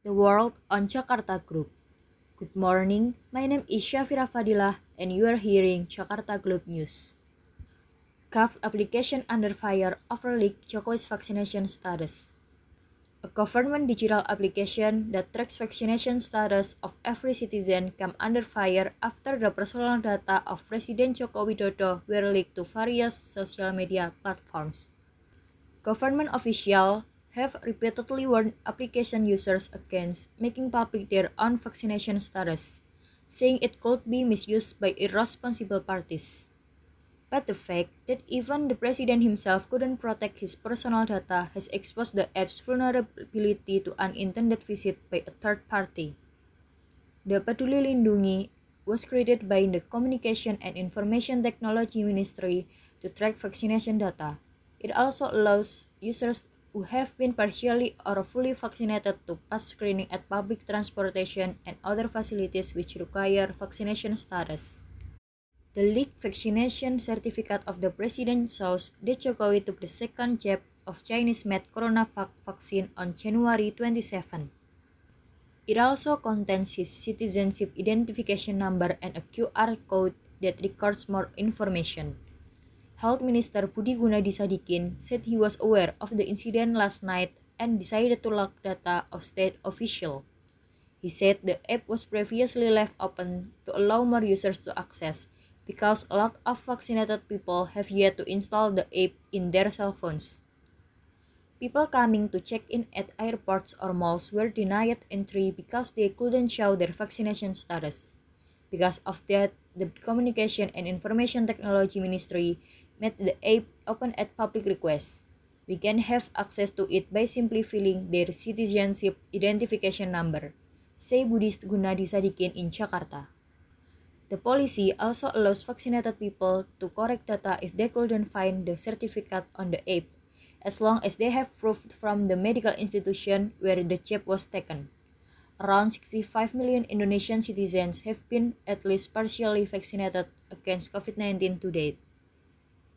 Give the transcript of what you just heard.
The World on Jakarta Group. Good morning, my name is Syafira Fadilah and you are hearing Jakarta Globe News. GOV application under fire over leak Jokowi's vaccination status. A government digital application that tracks vaccination status of every citizen came under fire after the personal data of President Joko Widodo were leaked to various social media platforms. Government officials have repeatedly warned application users against making public their own vaccination status, saying it could be misused by irresponsible parties. But the fact that even the president himself couldn't protect his personal data has exposed the app's vulnerability to unintended visit by a third party. The Peduli Lindungi was created by the Communication and Information Technology Ministry to track vaccination data. It also allows users who have been partially or fully vaccinated to pass screening at public transportation and other facilities which require vaccination status. The leaked vaccination certificate of the president shows that Jokowi took the second jab of Chinese-made CoronaVac vaccine on January 27. It also contains his citizenship identification number and a QR code that records more information. Health Minister Budi Gunadi Sadikin said he was aware of the incident last night and decided to lock data of state official. He said the app was previously left open to allow more users to access because a lot of vaccinated people have yet to install the app in their cell phones. People coming to check in at airports or malls were denied entry because they couldn't show their vaccination status. Because of that, the Communication and Information Technology Ministry made the app open at public request. We can have access to it by simply filling their citizenship identification number, say Budi Gunadi Sadikin in Jakarta. The policy also allows vaccinated people to correct data if they couldn't find the certificate on the app, as long as they have proof from the medical institution where the jab was taken. Around 65 million Indonesian citizens have been at least partially vaccinated against COVID 19 to date.